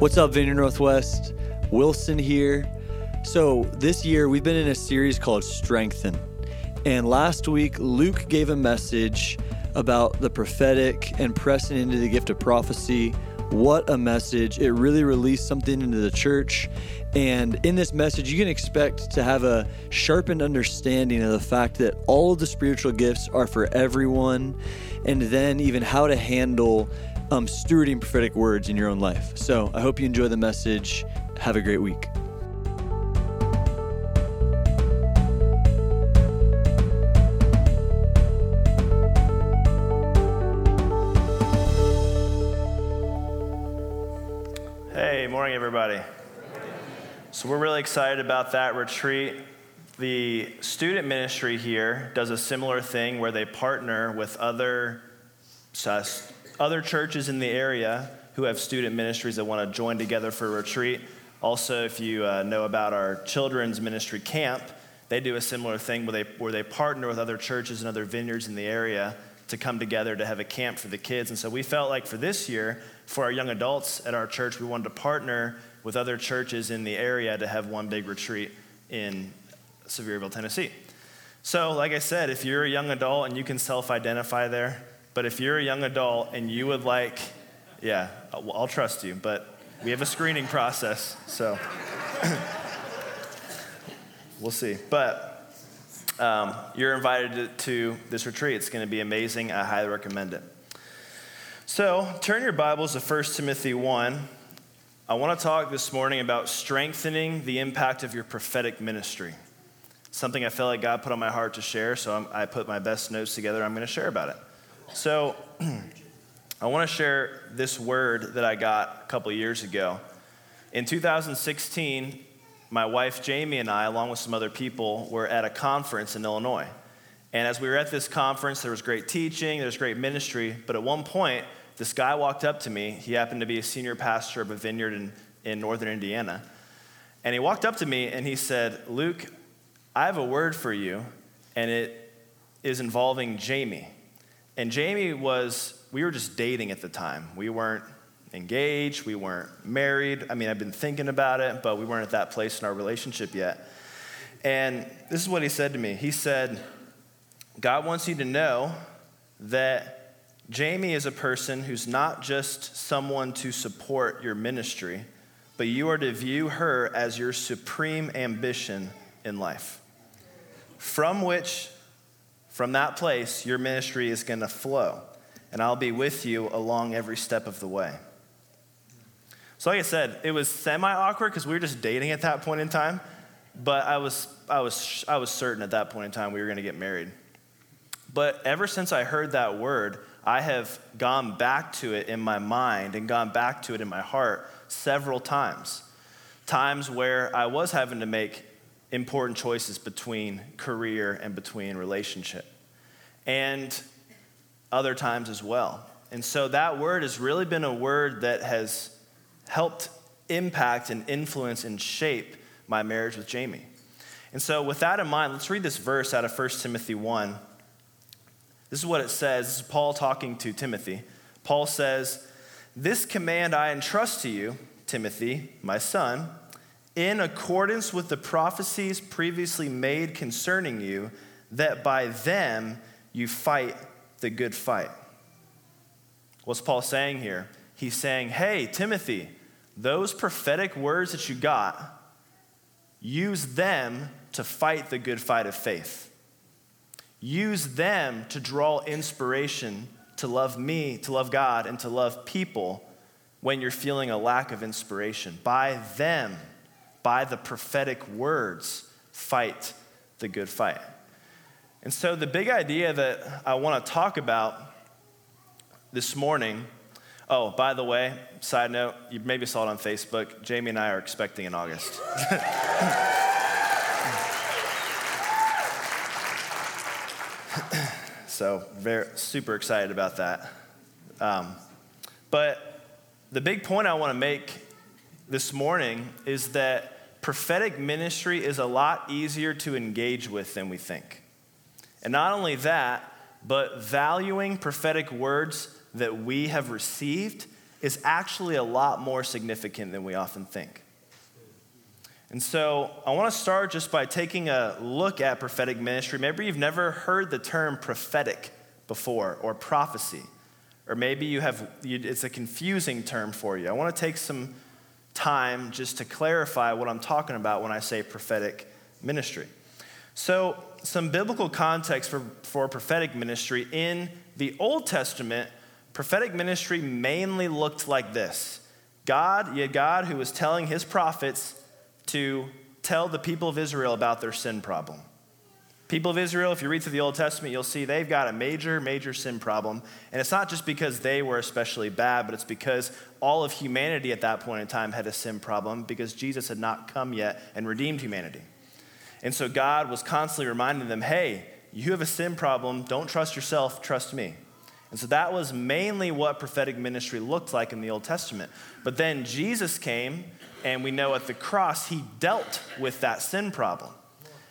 What's up, Vineyard Northwest? Wilson here. So, this year we've been in a series called Strengthen. And last week, Luke gave a message about the prophetic and pressing into the gift of prophecy. What a message. It really released something into the church. And in this message, you can expect to have a sharpened understanding of the fact that all of the spiritual gifts are for everyone, and then even how to handle um, stewarding prophetic words in your own life. So I hope you enjoy the message. Have a great week. Hey, morning, everybody. So, we're really excited about that retreat. The student ministry here does a similar thing where they partner with other other churches in the area who have student ministries that want to join together for a retreat. Also, if you uh, know about our children's ministry camp, they do a similar thing where they, where they partner with other churches and other vineyards in the area to come together to have a camp for the kids. And so we felt like for this year, for our young adults at our church, we wanted to partner with other churches in the area to have one big retreat in Sevierville, Tennessee. So, like I said, if you're a young adult and you can self identify there, but if you're a young adult and you would like, yeah, I'll, I'll trust you, but we have a screening process, so we'll see. But um, you're invited to, to this retreat. It's going to be amazing. I highly recommend it. So turn your Bibles to 1 Timothy 1. I want to talk this morning about strengthening the impact of your prophetic ministry. Something I felt like God put on my heart to share, so I'm, i put my best notes together. I'm going to share about it. So, I want to share this word that I got a couple years ago. In 2016, my wife Jamie and I, along with some other people, were at a conference in Illinois. And as we were at this conference, there was great teaching, there was great ministry, but at one point, this guy walked up to me. He happened to be a senior pastor of a vineyard in, in northern Indiana. And he walked up to me and he said, Luke, I have a word for you, and it is involving Jamie. And Jamie was, we were just dating at the time. We weren't engaged, we weren't married. I mean, I've been thinking about it, but we weren't at that place in our relationship yet. And this is what he said to me He said, God wants you to know that Jamie is a person who's not just someone to support your ministry, but you are to view her as your supreme ambition in life, from which from that place, your ministry is going to flow, and I'll be with you along every step of the way. So, like I said, it was semi awkward because we were just dating at that point in time, but I was, I, was, I was certain at that point in time we were going to get married. But ever since I heard that word, I have gone back to it in my mind and gone back to it in my heart several times. Times where I was having to make important choices between career and between relationship, and other times as well. And so that word has really been a word that has helped impact and influence and shape my marriage with Jamie. And so, with that in mind, let's read this verse out of 1 Timothy 1. This is what it says. This is Paul talking to Timothy. Paul says, This command I entrust to you, Timothy, my son in accordance with the prophecies previously made concerning you, that by them you fight the good fight. What's Paul saying here? He's saying, hey, Timothy, those prophetic words that you got, use them to fight the good fight of faith. Use them to draw inspiration to love me, to love God, and to love people when you're feeling a lack of inspiration. By them, by the prophetic words, fight the good fight. And so, the big idea that I want to talk about this morning oh, by the way, side note, you maybe saw it on Facebook. Jamie and I are expecting in August. so, very super excited about that. Um, but the big point I want to make this morning is that prophetic ministry is a lot easier to engage with than we think. And not only that, but valuing prophetic words that we have received is actually a lot more significant than we often think. And so I want to start just by taking a look at prophetic ministry. Maybe you've never heard the term prophetic before or prophecy, or maybe you have, it's a confusing term for you. I want to take some time just to clarify what I'm talking about when I say prophetic ministry. So, some biblical context for, for prophetic ministry in the Old Testament, prophetic ministry mainly looked like this God, had God who was telling his prophets to tell the people of Israel about their sin problem. People of Israel, if you read through the Old Testament, you'll see they've got a major, major sin problem. And it's not just because they were especially bad, but it's because all of humanity at that point in time had a sin problem because Jesus had not come yet and redeemed humanity. And so God was constantly reminding them hey, you have a sin problem. Don't trust yourself, trust me. And so that was mainly what prophetic ministry looked like in the Old Testament. But then Jesus came, and we know at the cross, he dealt with that sin problem.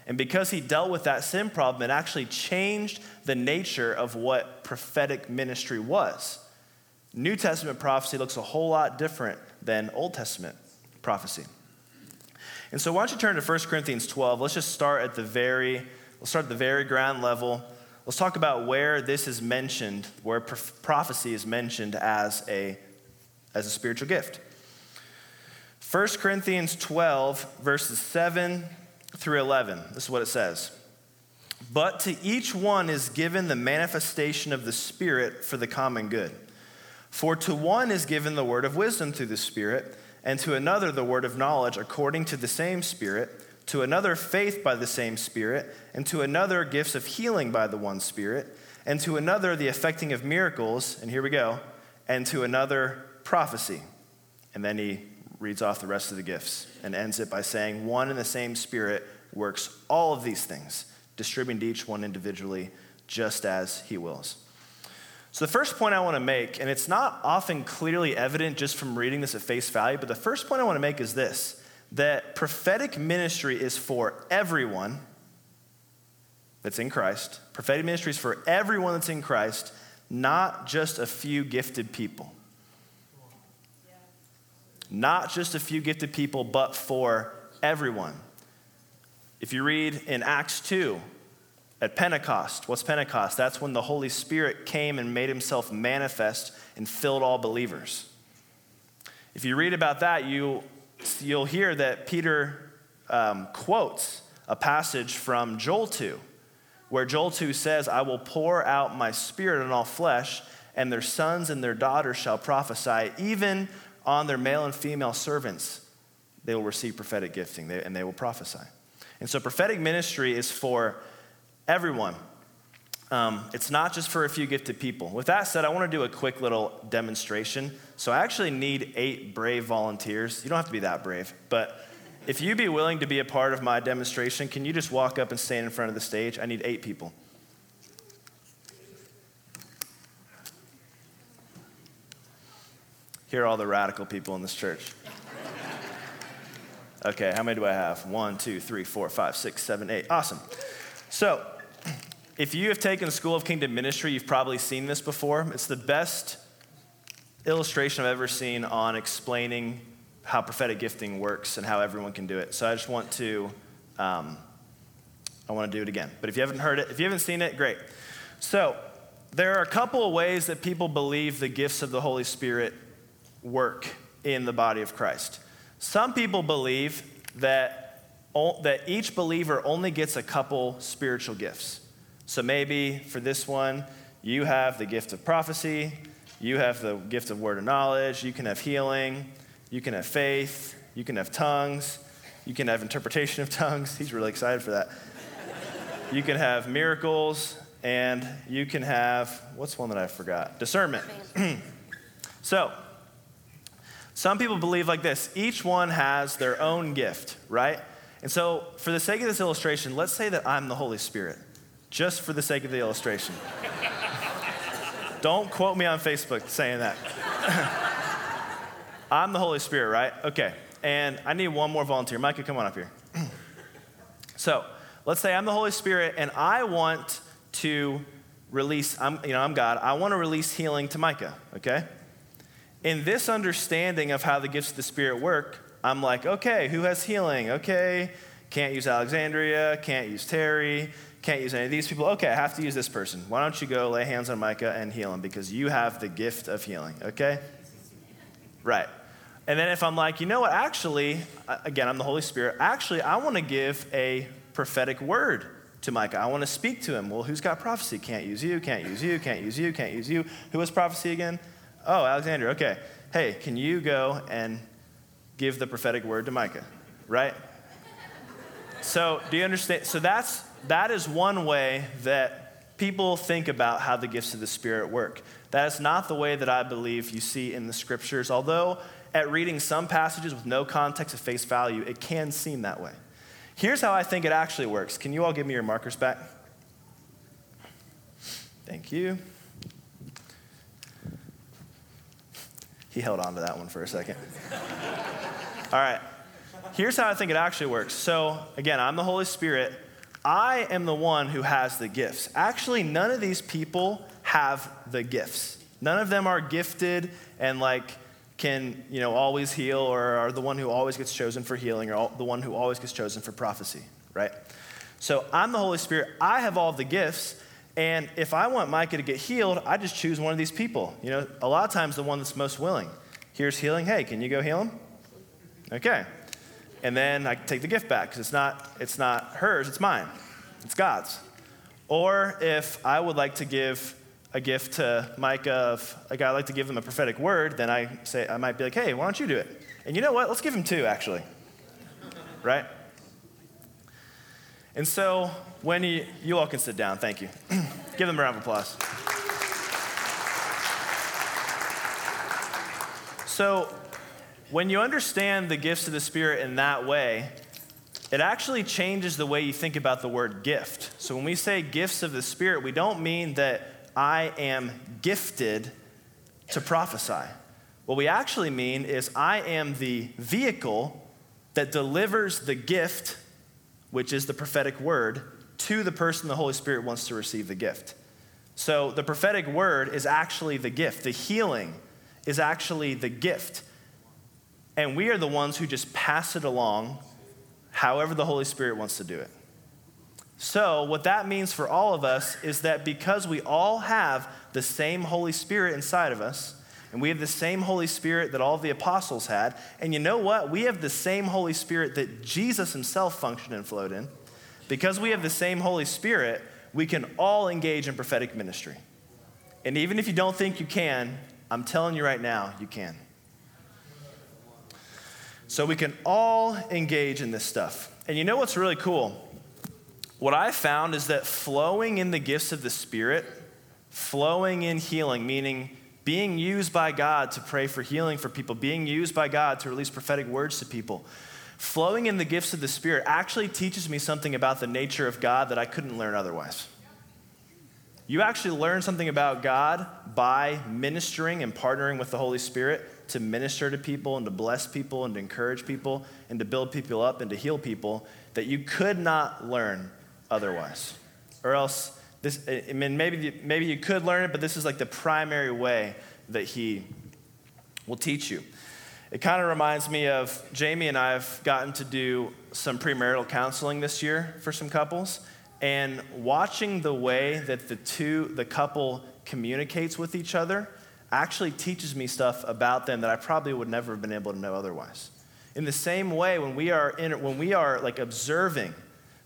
And because he dealt with that sin problem, it actually changed the nature of what prophetic ministry was. New Testament prophecy looks a whole lot different than Old Testament prophecy. And so why don't you turn to 1 Corinthians 12? Let's just start at the very, let's start at the very ground level. Let's talk about where this is mentioned, where prophecy is mentioned as a, as a spiritual gift. 1 Corinthians 12, verses 7 through 11. This is what it says. But to each one is given the manifestation of the Spirit for the common good. For to one is given the word of wisdom through the Spirit, and to another the word of knowledge according to the same Spirit, to another faith by the same Spirit, and to another gifts of healing by the one Spirit, and to another the effecting of miracles, and here we go, and to another prophecy. And then he reads off the rest of the gifts and ends it by saying, One and the same Spirit works all of these things, distributing to each one individually just as he wills. So, the first point I want to make, and it's not often clearly evident just from reading this at face value, but the first point I want to make is this that prophetic ministry is for everyone that's in Christ. Prophetic ministry is for everyone that's in Christ, not just a few gifted people. Not just a few gifted people, but for everyone. If you read in Acts 2, at Pentecost, what's Pentecost? That's when the Holy Spirit came and made himself manifest and filled all believers. If you read about that, you, you'll hear that Peter um, quotes a passage from Joel 2, where Joel 2 says, I will pour out my spirit on all flesh, and their sons and their daughters shall prophesy, even on their male and female servants, they will receive prophetic gifting and they will prophesy. And so, prophetic ministry is for everyone. Um, it's not just for a few gifted people. With that said, I want to do a quick little demonstration. So, I actually need eight brave volunteers. You don't have to be that brave, but if you'd be willing to be a part of my demonstration, can you just walk up and stand in front of the stage? I need eight people. Here are all the radical people in this church. Okay, how many do I have? One, two, three, four, five, six, seven, eight. Awesome. So, if you have taken School of Kingdom Ministry, you've probably seen this before. It's the best illustration I've ever seen on explaining how prophetic gifting works and how everyone can do it. So I just want to, um, I want to do it again. But if you haven't heard it, if you haven't seen it, great. So there are a couple of ways that people believe the gifts of the Holy Spirit work in the body of Christ. Some people believe that, that each believer only gets a couple spiritual gifts. So maybe for this one, you have the gift of prophecy, you have the gift of word of knowledge, you can have healing, you can have faith, you can have tongues, you can have interpretation of tongues. He's really excited for that. you can have miracles, and you can have, what's one that I forgot? Discernment. so, some people believe like this each one has their own gift, right? And so, for the sake of this illustration, let's say that I'm the Holy Spirit, just for the sake of the illustration. Don't quote me on Facebook saying that. I'm the Holy Spirit, right? Okay. And I need one more volunteer. Micah, come on up here. so, let's say I'm the Holy Spirit and I want to release, I'm, you know, I'm God. I want to release healing to Micah, okay? In this understanding of how the gifts of the Spirit work, I'm like, okay, who has healing? Okay, can't use Alexandria, can't use Terry, can't use any of these people. Okay, I have to use this person. Why don't you go lay hands on Micah and heal him because you have the gift of healing, okay? Right. And then if I'm like, you know what, actually, again, I'm the Holy Spirit, actually, I want to give a prophetic word to Micah. I want to speak to him. Well, who's got prophecy? Can't use you, can't use you, can't use you, can't use you. Who has prophecy again? Oh, Alexander, okay. Hey, can you go and give the prophetic word to Micah? Right? So, do you understand? So, that's, that is one way that people think about how the gifts of the Spirit work. That is not the way that I believe you see in the scriptures, although at reading some passages with no context of face value, it can seem that way. Here's how I think it actually works. Can you all give me your markers back? Thank you. He held on to that one for a second. all right. Here's how I think it actually works. So, again, I'm the Holy Spirit. I am the one who has the gifts. Actually, none of these people have the gifts. None of them are gifted and like can, you know, always heal or are the one who always gets chosen for healing or the one who always gets chosen for prophecy, right? So I'm the Holy Spirit. I have all the gifts. And if I want Micah to get healed, I just choose one of these people. You know, a lot of times the one that's most willing. Here's healing. Hey, can you go heal him? Okay. And then I take the gift back because it's not, it's not hers, it's mine. It's God's. Or if I would like to give a gift to Micah of like I like to give him a prophetic word, then I say I might be like, hey, why don't you do it? And you know what? Let's give him two actually. right? And so when you you all can sit down, thank you. give them a round of applause. So when you understand the gifts of the Spirit in that way, it actually changes the way you think about the word gift. So when we say gifts of the Spirit, we don't mean that I am gifted to prophesy. What we actually mean is I am the vehicle that delivers the gift, which is the prophetic word, to the person the Holy Spirit wants to receive the gift. So the prophetic word is actually the gift. The healing is actually the gift. And we are the ones who just pass it along however the Holy Spirit wants to do it. So, what that means for all of us is that because we all have the same Holy Spirit inside of us, and we have the same Holy Spirit that all the apostles had, and you know what? We have the same Holy Spirit that Jesus himself functioned and flowed in. Because we have the same Holy Spirit, we can all engage in prophetic ministry. And even if you don't think you can, I'm telling you right now, you can. So we can all engage in this stuff. And you know what's really cool? What I found is that flowing in the gifts of the Spirit, flowing in healing, meaning being used by God to pray for healing for people, being used by God to release prophetic words to people, flowing in the gifts of the Spirit actually teaches me something about the nature of God that I couldn't learn otherwise. You actually learn something about God by ministering and partnering with the Holy Spirit to minister to people and to bless people and to encourage people and to build people up and to heal people that you could not learn otherwise. Or else, this, I mean, maybe, maybe you could learn it, but this is like the primary way that he will teach you. It kind of reminds me of Jamie and I have gotten to do some premarital counseling this year for some couples. And watching the way that the two, the couple communicates with each other actually teaches me stuff about them that I probably would never have been able to know otherwise. In the same way, when we are, in, when we are like observing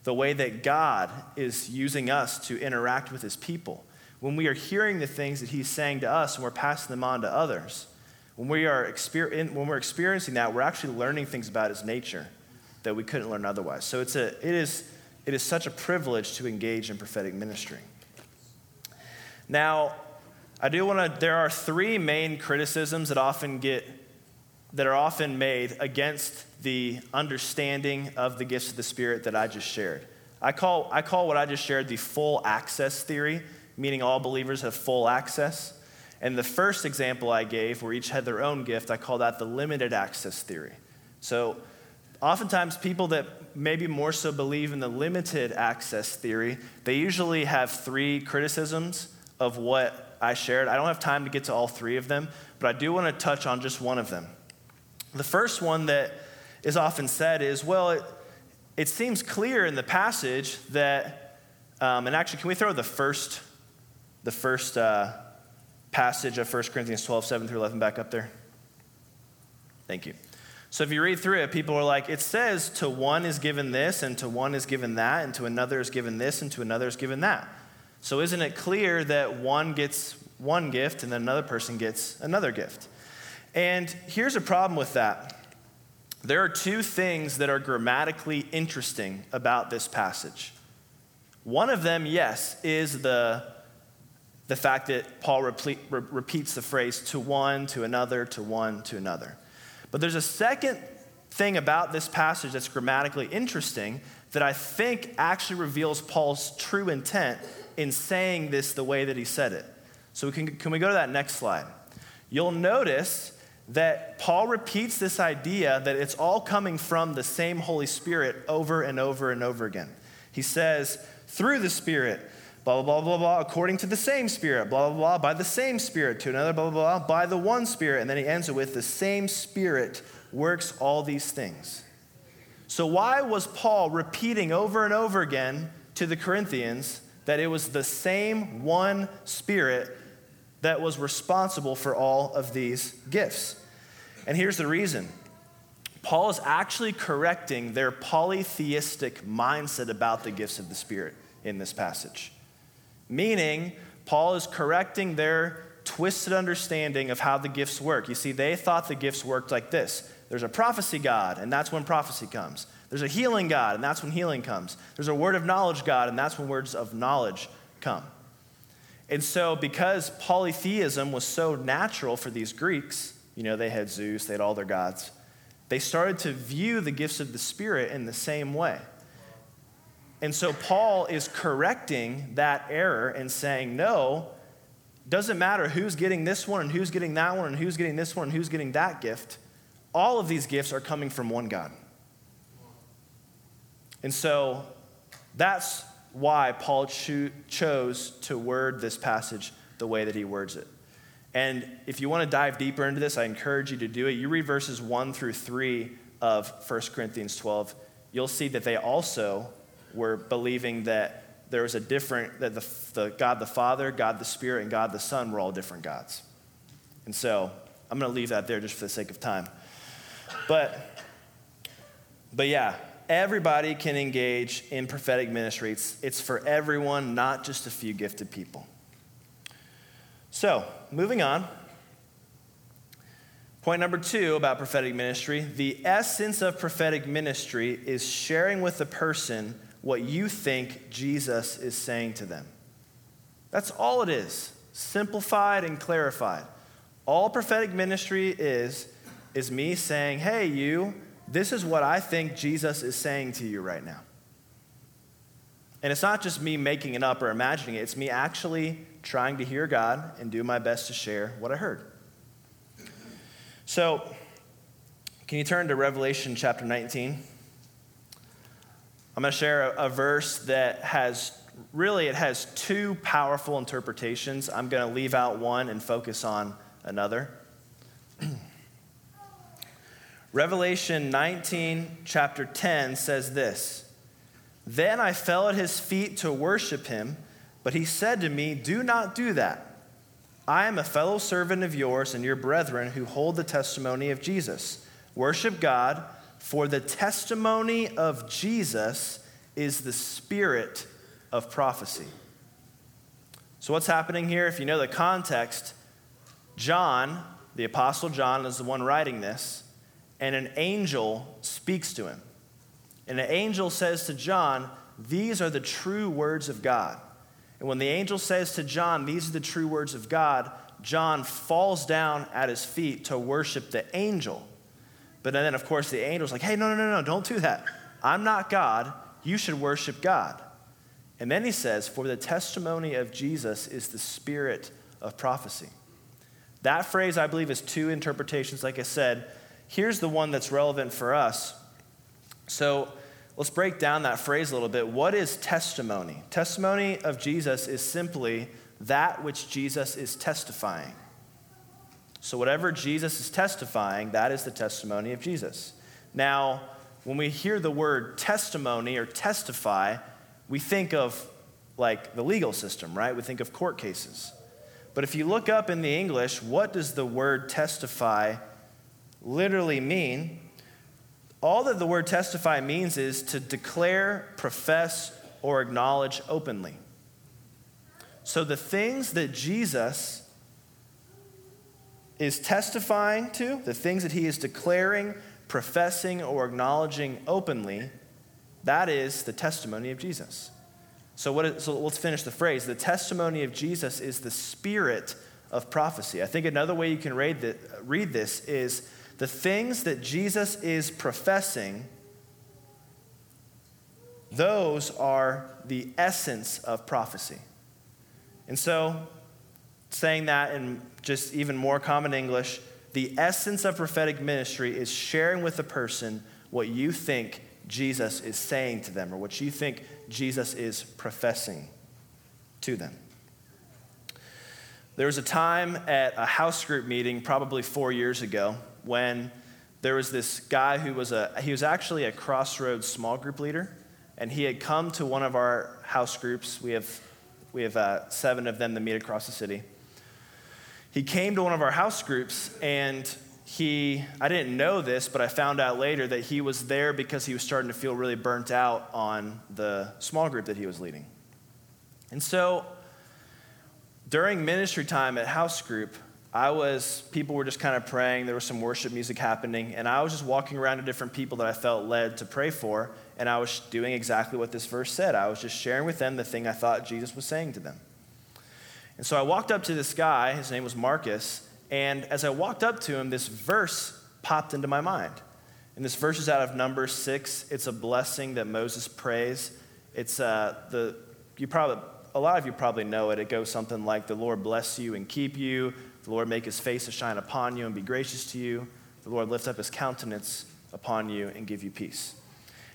the way that God is using us to interact with his people. When we are hearing the things that he's saying to us and we're passing them on to others, when, we are exper- when we're experiencing that, we're actually learning things about his nature that we couldn't learn otherwise. So it's a, it, is, it is such a privilege to engage in prophetic ministry. Now, I do want to, there are three main criticisms that often get that are often made against the understanding of the gifts of the Spirit that I just shared. I call, I call what I just shared the full access theory, meaning all believers have full access. And the first example I gave, where each had their own gift, I call that the limited access theory. So, oftentimes, people that maybe more so believe in the limited access theory, they usually have three criticisms of what I shared. I don't have time to get to all three of them, but I do want to touch on just one of them. The first one that is often said is well, it, it seems clear in the passage that, um, and actually, can we throw the first, the first uh, passage of 1 Corinthians 12, 7 through 11 back up there? Thank you. So if you read through it, people are like, it says to one is given this, and to one is given that, and to another is given this, and to another is given that. So isn't it clear that one gets one gift and then another person gets another gift? And here's a problem with that. There are two things that are grammatically interesting about this passage. One of them, yes, is the, the fact that Paul re- repeats the phrase to one, to another, to one, to another. But there's a second thing about this passage that's grammatically interesting that I think actually reveals Paul's true intent in saying this the way that he said it. So, we can, can we go to that next slide? You'll notice that Paul repeats this idea that it's all coming from the same Holy Spirit over and over and over again. He says, through the Spirit, blah, blah, blah, blah, blah, according to the same Spirit, blah, blah, blah, by the same Spirit, to another, blah, blah, blah, by the one Spirit. And then he ends it with, the same Spirit works all these things. So, why was Paul repeating over and over again to the Corinthians that it was the same one Spirit that was responsible for all of these gifts? And here's the reason Paul is actually correcting their polytheistic mindset about the gifts of the Spirit in this passage. Meaning, Paul is correcting their twisted understanding of how the gifts work. You see, they thought the gifts worked like this there's a prophecy God, and that's when prophecy comes. There's a healing God, and that's when healing comes. There's a word of knowledge God, and that's when words of knowledge come. And so, because polytheism was so natural for these Greeks, you know, they had Zeus, they had all their gods, they started to view the gifts of the Spirit in the same way. And so Paul is correcting that error and saying, no, doesn't matter who's getting this one and who's getting that one and who's getting this one and who's getting that gift. All of these gifts are coming from one God. And so that's why Paul cho- chose to word this passage the way that he words it. And if you want to dive deeper into this, I encourage you to do it. You read verses 1 through 3 of 1 Corinthians 12, you'll see that they also were believing that there was a different, that the, the God the Father, God the Spirit, and God the Son were all different gods. And so I'm going to leave that there just for the sake of time. But, but yeah, everybody can engage in prophetic ministry. It's, it's for everyone, not just a few gifted people. So, moving on. Point number two about prophetic ministry the essence of prophetic ministry is sharing with the person what you think Jesus is saying to them. That's all it is, simplified and clarified. All prophetic ministry is, is me saying, hey, you, this is what I think Jesus is saying to you right now. And it's not just me making it up or imagining it, it's me actually trying to hear God and do my best to share what I heard. So, can you turn to Revelation chapter 19? I'm going to share a, a, verse that has really it has two powerful interpretations. I'm going to leave out one and focus on another. Revelation 19 chapter 10 says this. Then I fell at his feet to worship him, but he said to me, "Do not do that. I am a fellow servant of yours and your brethren who hold the testimony of Jesus. Worship God." For the testimony of Jesus is the spirit of prophecy. So, what's happening here? If you know the context, John, the Apostle John, is the one writing this, and an angel speaks to him. And an angel says to John, These are the true words of God. And when the angel says to John, These are the true words of God, John falls down at his feet to worship the angel. But then, of course, the angel's like, hey, no, no, no, no, don't do that. I'm not God. You should worship God. And then he says, for the testimony of Jesus is the spirit of prophecy. That phrase, I believe, is two interpretations. Like I said, here's the one that's relevant for us. So let's break down that phrase a little bit. What is testimony? Testimony of Jesus is simply that which Jesus is testifying. So, whatever Jesus is testifying, that is the testimony of Jesus. Now, when we hear the word testimony or testify, we think of like the legal system, right? We think of court cases. But if you look up in the English, what does the word testify literally mean? All that the word testify means is to declare, profess, or acknowledge openly. So the things that Jesus is testifying to, the things that he is declaring, professing, or acknowledging openly, that is the testimony of Jesus. So, what is, so let's finish the phrase. The testimony of Jesus is the spirit of prophecy. I think another way you can read, read this is the things that Jesus is professing, those are the essence of prophecy. And so, saying that in just even more common English, the essence of prophetic ministry is sharing with the person what you think Jesus is saying to them or what you think Jesus is professing to them. There was a time at a house group meeting, probably four years ago, when there was this guy who was a, he was actually a crossroads small group leader, and he had come to one of our house groups. We have, we have uh, seven of them that meet across the city. He came to one of our house groups, and he, I didn't know this, but I found out later that he was there because he was starting to feel really burnt out on the small group that he was leading. And so during ministry time at house group, I was, people were just kind of praying. There was some worship music happening, and I was just walking around to different people that I felt led to pray for, and I was doing exactly what this verse said. I was just sharing with them the thing I thought Jesus was saying to them. And so I walked up to this guy, his name was Marcus, and as I walked up to him, this verse popped into my mind. And this verse is out of Numbers 6. It's a blessing that Moses prays. It's uh, the, you probably, a lot of you probably know it. It goes something like, The Lord bless you and keep you. The Lord make his face to shine upon you and be gracious to you. The Lord lift up his countenance upon you and give you peace.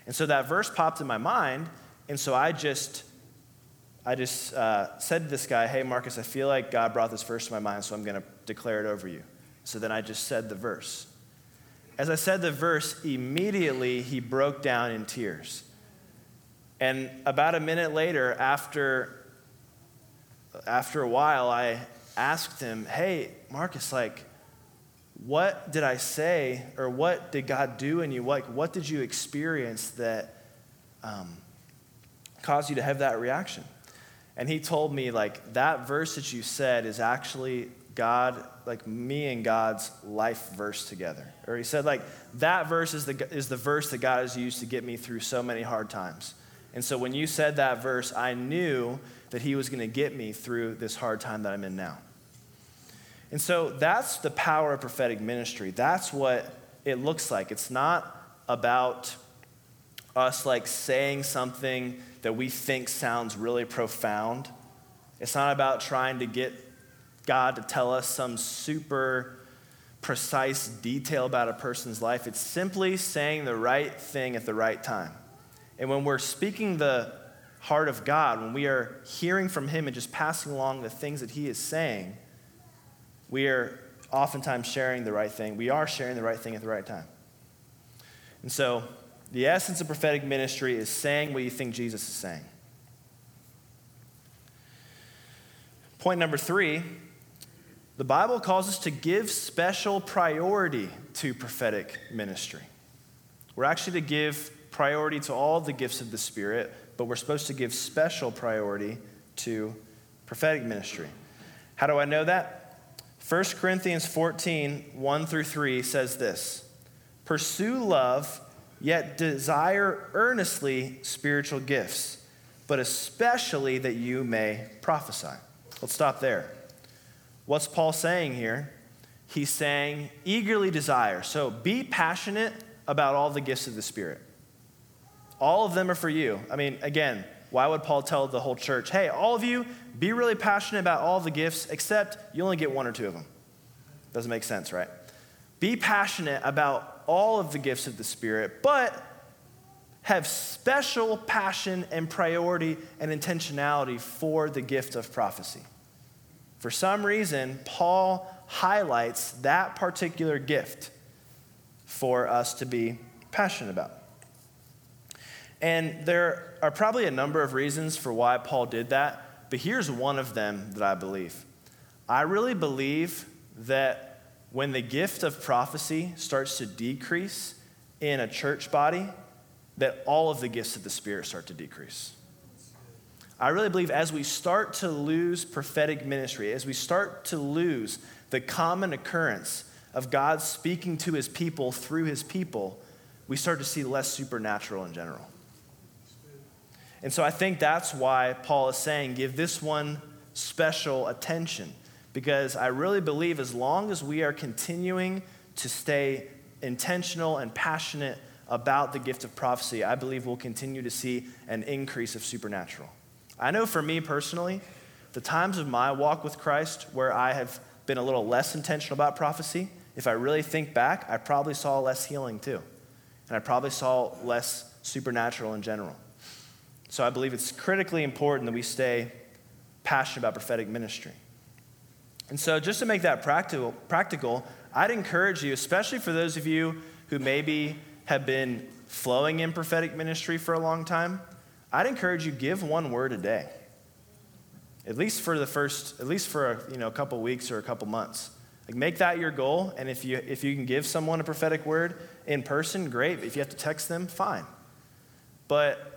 And so that verse popped in my mind. And so I just I just uh, said to this guy, Hey, Marcus, I feel like God brought this verse to my mind, so I'm going to declare it over you. So then I just said the verse. As I said the verse, immediately he broke down in tears. And about a minute later, after, after a while, I asked him, Hey, Marcus, like, what did I say, or what did God do in you? Like, what did you experience that um, caused you to have that reaction? And he told me, like, that verse that you said is actually God, like me and God's life verse together. Or he said, like, that verse is the, is the verse that God has used to get me through so many hard times. And so when you said that verse, I knew that he was going to get me through this hard time that I'm in now. And so that's the power of prophetic ministry. That's what it looks like. It's not about us like saying something that we think sounds really profound. It's not about trying to get God to tell us some super precise detail about a person's life. It's simply saying the right thing at the right time. And when we're speaking the heart of God, when we are hearing from Him and just passing along the things that He is saying, we are oftentimes sharing the right thing. We are sharing the right thing at the right time. And so, the essence of prophetic ministry is saying what you think Jesus is saying. Point number three the Bible calls us to give special priority to prophetic ministry. We're actually to give priority to all the gifts of the Spirit, but we're supposed to give special priority to prophetic ministry. How do I know that? 1 Corinthians 14, 1 through 3 says this Pursue love yet desire earnestly spiritual gifts, but especially that you may prophesy. Let's stop there. What's Paul saying here? He's saying, eagerly desire. So be passionate about all the gifts of the Spirit. All of them are for you. I mean, again, why would Paul tell the whole church, hey, all of you, be really passionate about all the gifts, except you only get one or two of them? Doesn't make sense, right? Be passionate about all of the gifts of the Spirit, but have special passion and priority and intentionality for the gift of prophecy. For some reason, Paul highlights that particular gift for us to be passionate about. And there are probably a number of reasons for why Paul did that, but here's one of them that I believe. I really believe that when the gift of prophecy starts to decrease in a church body, that all of the gifts of the Spirit start to decrease. I really believe as we start to lose prophetic ministry, as we start to lose the common occurrence of God speaking to his people through his people, we start to see less supernatural in general. And so I think that's why Paul is saying give this one special attention, because I really believe as long as we are continuing to stay intentional and passionate about the gift of prophecy, I believe we'll continue to see an increase of supernatural. I know for me personally, the times of my walk with Christ where I have been a little less intentional about prophecy, if I really think back, I probably saw less healing too. And I probably saw less supernatural in general. So I believe it's critically important that we stay passionate about prophetic ministry. And so, just to make that practical, practical, I'd encourage you, especially for those of you who maybe have been flowing in prophetic ministry for a long time, I'd encourage you give one word a day. At least for the first, at least for a, you know, a couple weeks or a couple months. Like make that your goal, and if you if you can give someone a prophetic word in person, great. If you have to text them, fine. But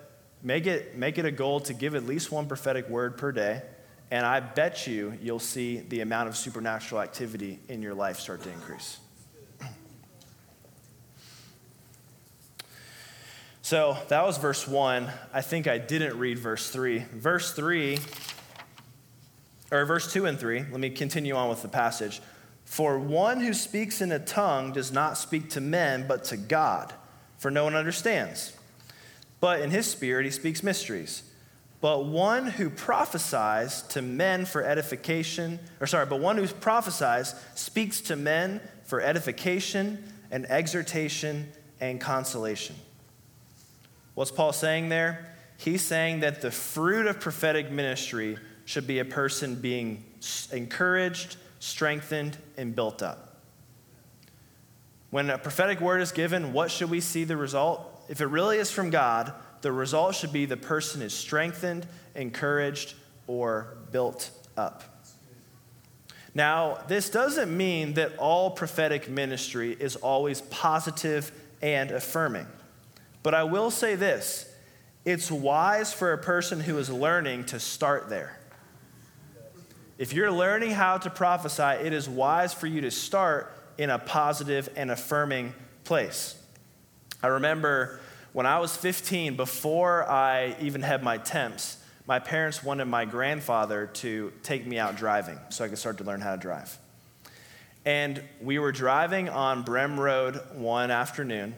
make it make it a goal to give at least one prophetic word per day, and I bet you you'll see the amount of supernatural activity in your life start to increase. So that was verse 1. I think I didn't read verse 3. Verse 3, or verse 2 and 3, let me continue on with the passage. For one who speaks in a tongue does not speak to men, but to God, for no one understands. But in his spirit he speaks mysteries. But one who prophesies to men for edification, or sorry, but one who prophesies speaks to men for edification and exhortation and consolation. What's Paul saying there? He's saying that the fruit of prophetic ministry should be a person being encouraged, strengthened, and built up. When a prophetic word is given, what should we see the result? If it really is from God, the result should be the person is strengthened, encouraged, or built up. Now, this doesn't mean that all prophetic ministry is always positive and affirming. But I will say this it's wise for a person who is learning to start there. If you're learning how to prophesy, it is wise for you to start in a positive and affirming place. I remember when I was 15, before I even had my temps, my parents wanted my grandfather to take me out driving so I could start to learn how to drive. And we were driving on Brem Road one afternoon,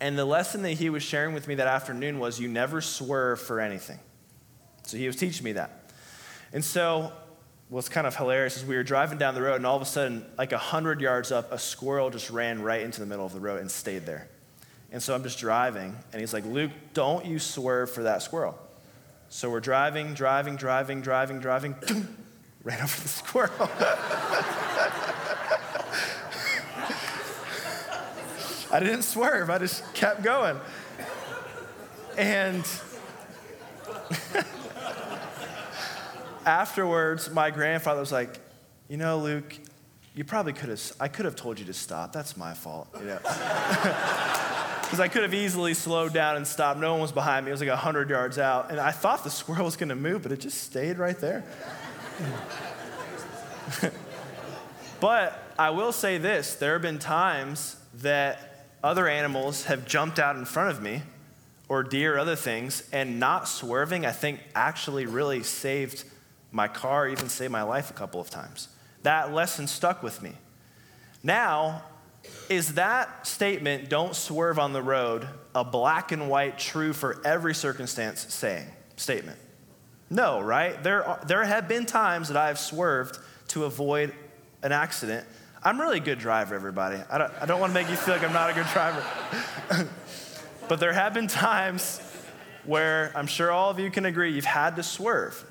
and the lesson that he was sharing with me that afternoon was you never swerve for anything. So he was teaching me that. And so what's kind of hilarious is we were driving down the road, and all of a sudden, like 100 yards up, a squirrel just ran right into the middle of the road and stayed there. And so I'm just driving, and he's like, Luke, don't you swerve for that squirrel. So we're driving, driving, driving, driving, driving, ran over the squirrel. I didn't swerve, I just kept going. And afterwards, my grandfather was like, You know, Luke, you probably could have, I could have told you to stop. That's my fault, you know. Because I could have easily slowed down and stopped. No one was behind me. It was like 100 yards out. And I thought the squirrel was going to move, but it just stayed right there. but I will say this there have been times that other animals have jumped out in front of me, or deer, or other things, and not swerving, I think actually really saved my car, even saved my life a couple of times. That lesson stuck with me. Now, is that statement, don't swerve on the road, a black and white, true for every circumstance saying, statement? No, right? There, are, there have been times that I have swerved to avoid an accident, I'm really a good driver, everybody. I don't, I don't want to make you feel like I'm not a good driver. but there have been times where I'm sure all of you can agree you've had to swerve.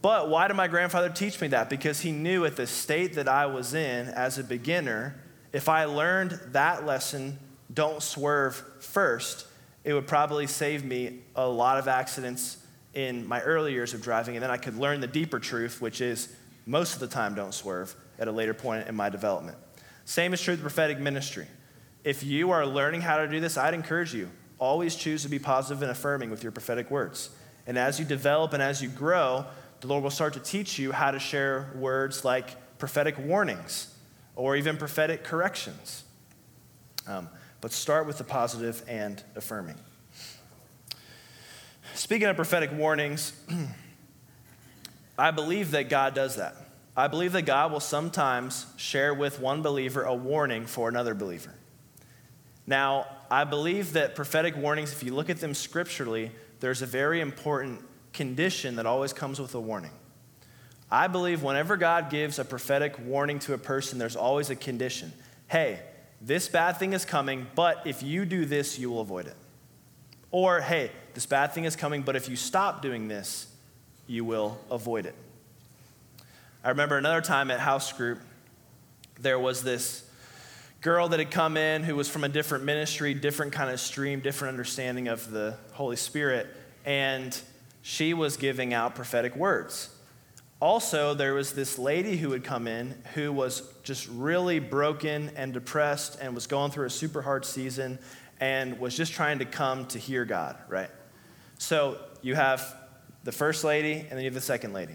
But why did my grandfather teach me that? Because he knew at the state that I was in as a beginner, if I learned that lesson, don't swerve first, it would probably save me a lot of accidents in my early years of driving. And then I could learn the deeper truth, which is most of the time don't swerve at a later point in my development. Same is true with prophetic ministry. If you are learning how to do this, I'd encourage you always choose to be positive and affirming with your prophetic words. And as you develop and as you grow, the Lord will start to teach you how to share words like prophetic warnings or even prophetic corrections. Um, but start with the positive and affirming. Speaking of prophetic warnings, I believe that God does that. I believe that God will sometimes share with one believer a warning for another believer. Now, I believe that prophetic warnings, if you look at them scripturally, there's a very important condition that always comes with a warning. I believe whenever God gives a prophetic warning to a person, there's always a condition. Hey, this bad thing is coming, but if you do this, you will avoid it. Or, hey, this bad thing is coming, but if you stop doing this, you will avoid it. I remember another time at house group, there was this girl that had come in who was from a different ministry, different kind of stream, different understanding of the Holy Spirit, and she was giving out prophetic words. Also, there was this lady who had come in who was just really broken and depressed and was going through a super hard season and was just trying to come to hear God, right? So you have the first lady and then you have the second lady.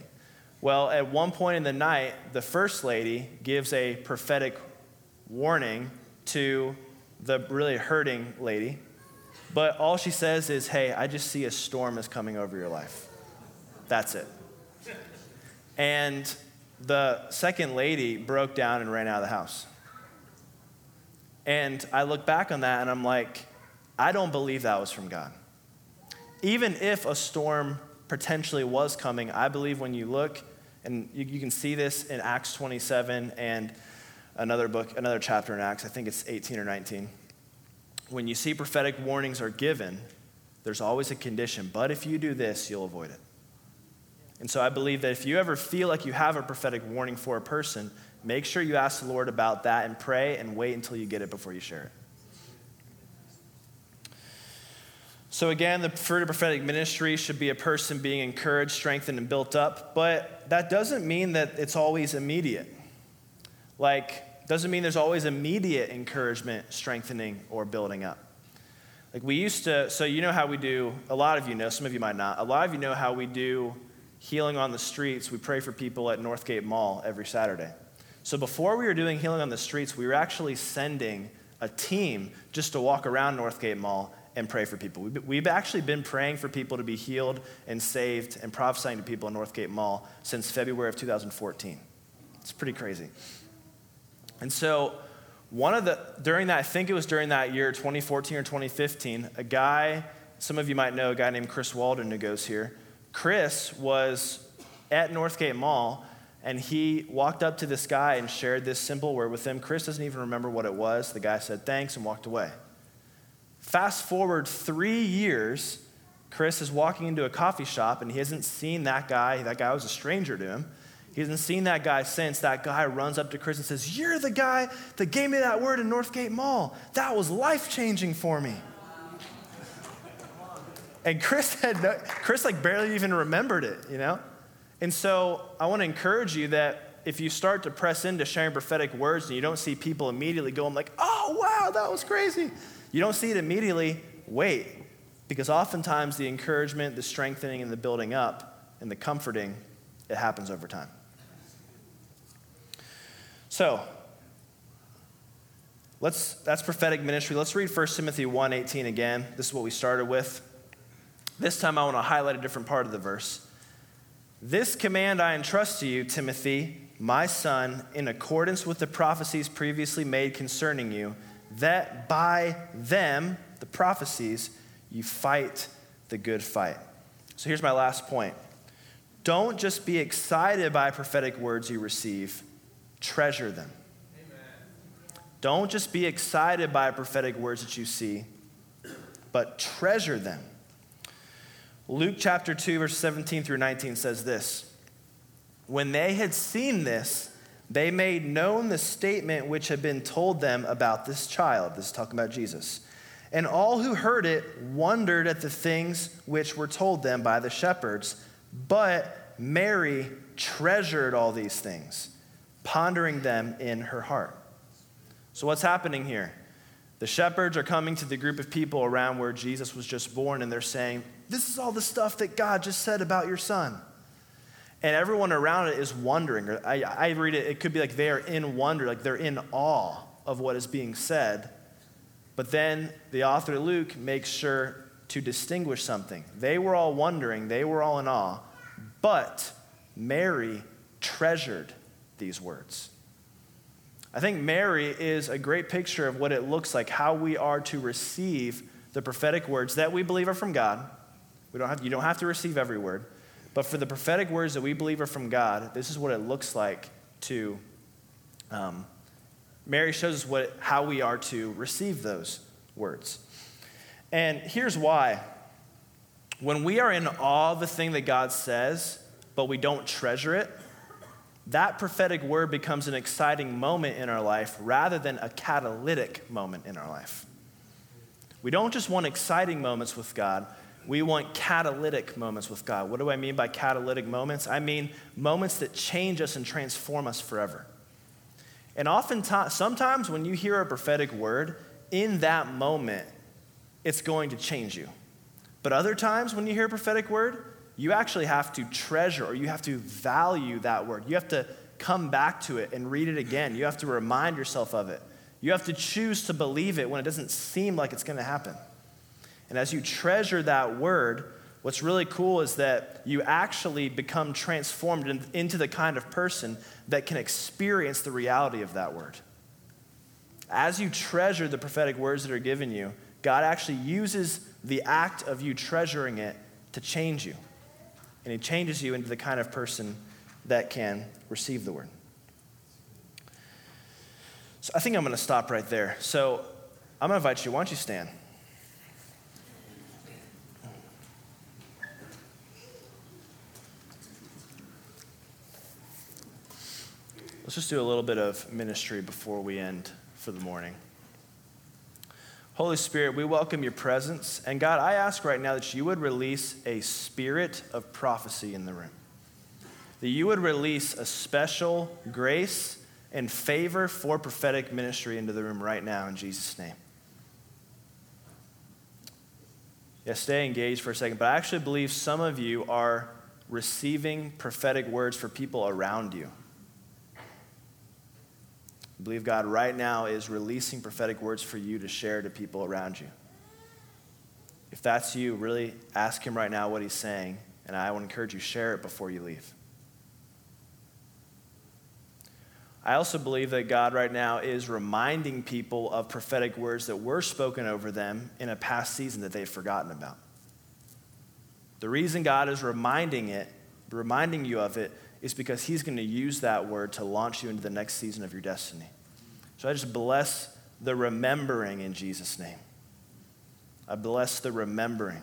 Well, at one point in the night, the first lady gives a prophetic warning to the really hurting lady. But all she says is, Hey, I just see a storm is coming over your life. That's it. And the second lady broke down and ran out of the house. And I look back on that and I'm like, I don't believe that was from God. Even if a storm potentially was coming, I believe when you look, and you, you can see this in Acts 27 and another book, another chapter in Acts, I think it's 18 or 19. When you see prophetic warnings are given, there's always a condition, but if you do this, you'll avoid it. And so I believe that if you ever feel like you have a prophetic warning for a person, make sure you ask the Lord about that and pray and wait until you get it before you share it. So, again, the fruit of prophetic ministry should be a person being encouraged, strengthened, and built up, but that doesn't mean that it's always immediate. Like, doesn't mean there's always immediate encouragement, strengthening, or building up. Like, we used to, so you know how we do, a lot of you know, some of you might not, a lot of you know how we do healing on the streets. We pray for people at Northgate Mall every Saturday. So, before we were doing healing on the streets, we were actually sending a team just to walk around Northgate Mall and pray for people. We've actually been praying for people to be healed and saved and prophesying to people in Northgate Mall since February of 2014. It's pretty crazy. And so, one of the, during that, I think it was during that year, 2014 or 2015, a guy, some of you might know a guy named Chris Walden who goes here. Chris was at Northgate Mall and he walked up to this guy and shared this simple word with him. Chris doesn't even remember what it was. The guy said thanks and walked away. Fast forward three years, Chris is walking into a coffee shop and he hasn't seen that guy. That guy was a stranger to him. He hasn't seen that guy since. That guy runs up to Chris and says, You're the guy that gave me that word in Northgate Mall. That was life changing for me. And Chris had no, Chris like barely even remembered it, you know? And so I want to encourage you that if you start to press into sharing prophetic words and you don't see people immediately going like, oh wow, that was crazy. You don't see it immediately, wait. Because oftentimes the encouragement, the strengthening, and the building up and the comforting, it happens over time. So, let's that's prophetic ministry. Let's read 1 Timothy 1:18 again. This is what we started with. This time I want to highlight a different part of the verse. This command I entrust to you, Timothy, my son, in accordance with the prophecies previously made concerning you, that by them, the prophecies, you fight the good fight. So here's my last point. Don't just be excited by prophetic words you receive, treasure them. Amen. Don't just be excited by prophetic words that you see, but treasure them. Luke chapter 2, verse 17 through 19 says this When they had seen this, they made known the statement which had been told them about this child. This is talking about Jesus. And all who heard it wondered at the things which were told them by the shepherds. But Mary treasured all these things, pondering them in her heart. So, what's happening here? The shepherds are coming to the group of people around where Jesus was just born, and they're saying, This is all the stuff that God just said about your son. And everyone around it is wondering. I, I read it, it could be like they are in wonder, like they're in awe of what is being said. But then the author Luke makes sure to distinguish something. They were all wondering, they were all in awe, but Mary treasured these words. I think Mary is a great picture of what it looks like, how we are to receive the prophetic words that we believe are from God. We don't have, you don't have to receive every word, but for the prophetic words that we believe are from God, this is what it looks like to. Um, Mary shows us what, how we are to receive those words. And here's why. When we are in awe of the thing that God says, but we don't treasure it, that prophetic word becomes an exciting moment in our life rather than a catalytic moment in our life. We don't just want exciting moments with God, we want catalytic moments with God. What do I mean by catalytic moments? I mean moments that change us and transform us forever. And oftentimes, sometimes when you hear a prophetic word, in that moment, it's going to change you. But other times when you hear a prophetic word, you actually have to treasure or you have to value that word. You have to come back to it and read it again. You have to remind yourself of it. You have to choose to believe it when it doesn't seem like it's going to happen. And as you treasure that word, what's really cool is that you actually become transformed in, into the kind of person that can experience the reality of that word. As you treasure the prophetic words that are given you, God actually uses the act of you treasuring it to change you. And He changes you into the kind of person that can receive the word. So I think I'm going to stop right there. So I'm going to invite you, why don't you stand? Let's just do a little bit of ministry before we end for the morning. Holy Spirit, we welcome your presence. And God, I ask right now that you would release a spirit of prophecy in the room. That you would release a special grace and favor for prophetic ministry into the room right now in Jesus' name. Yeah, stay engaged for a second. But I actually believe some of you are receiving prophetic words for people around you. I believe God right now is releasing prophetic words for you to share to people around you. If that's you, really ask Him right now what He's saying, and I to encourage you, share it before you leave. I also believe that God right now is reminding people of prophetic words that were spoken over them in a past season that they've forgotten about. The reason God is reminding it, reminding you of it, is because He's going to use that word to launch you into the next season of your destiny. So I just bless the remembering in Jesus' name. I bless the remembering.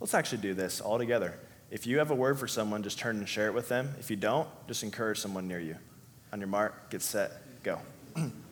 Let's actually do this all together. If you have a word for someone, just turn and share it with them. If you don't, just encourage someone near you. On your mark, get set, go.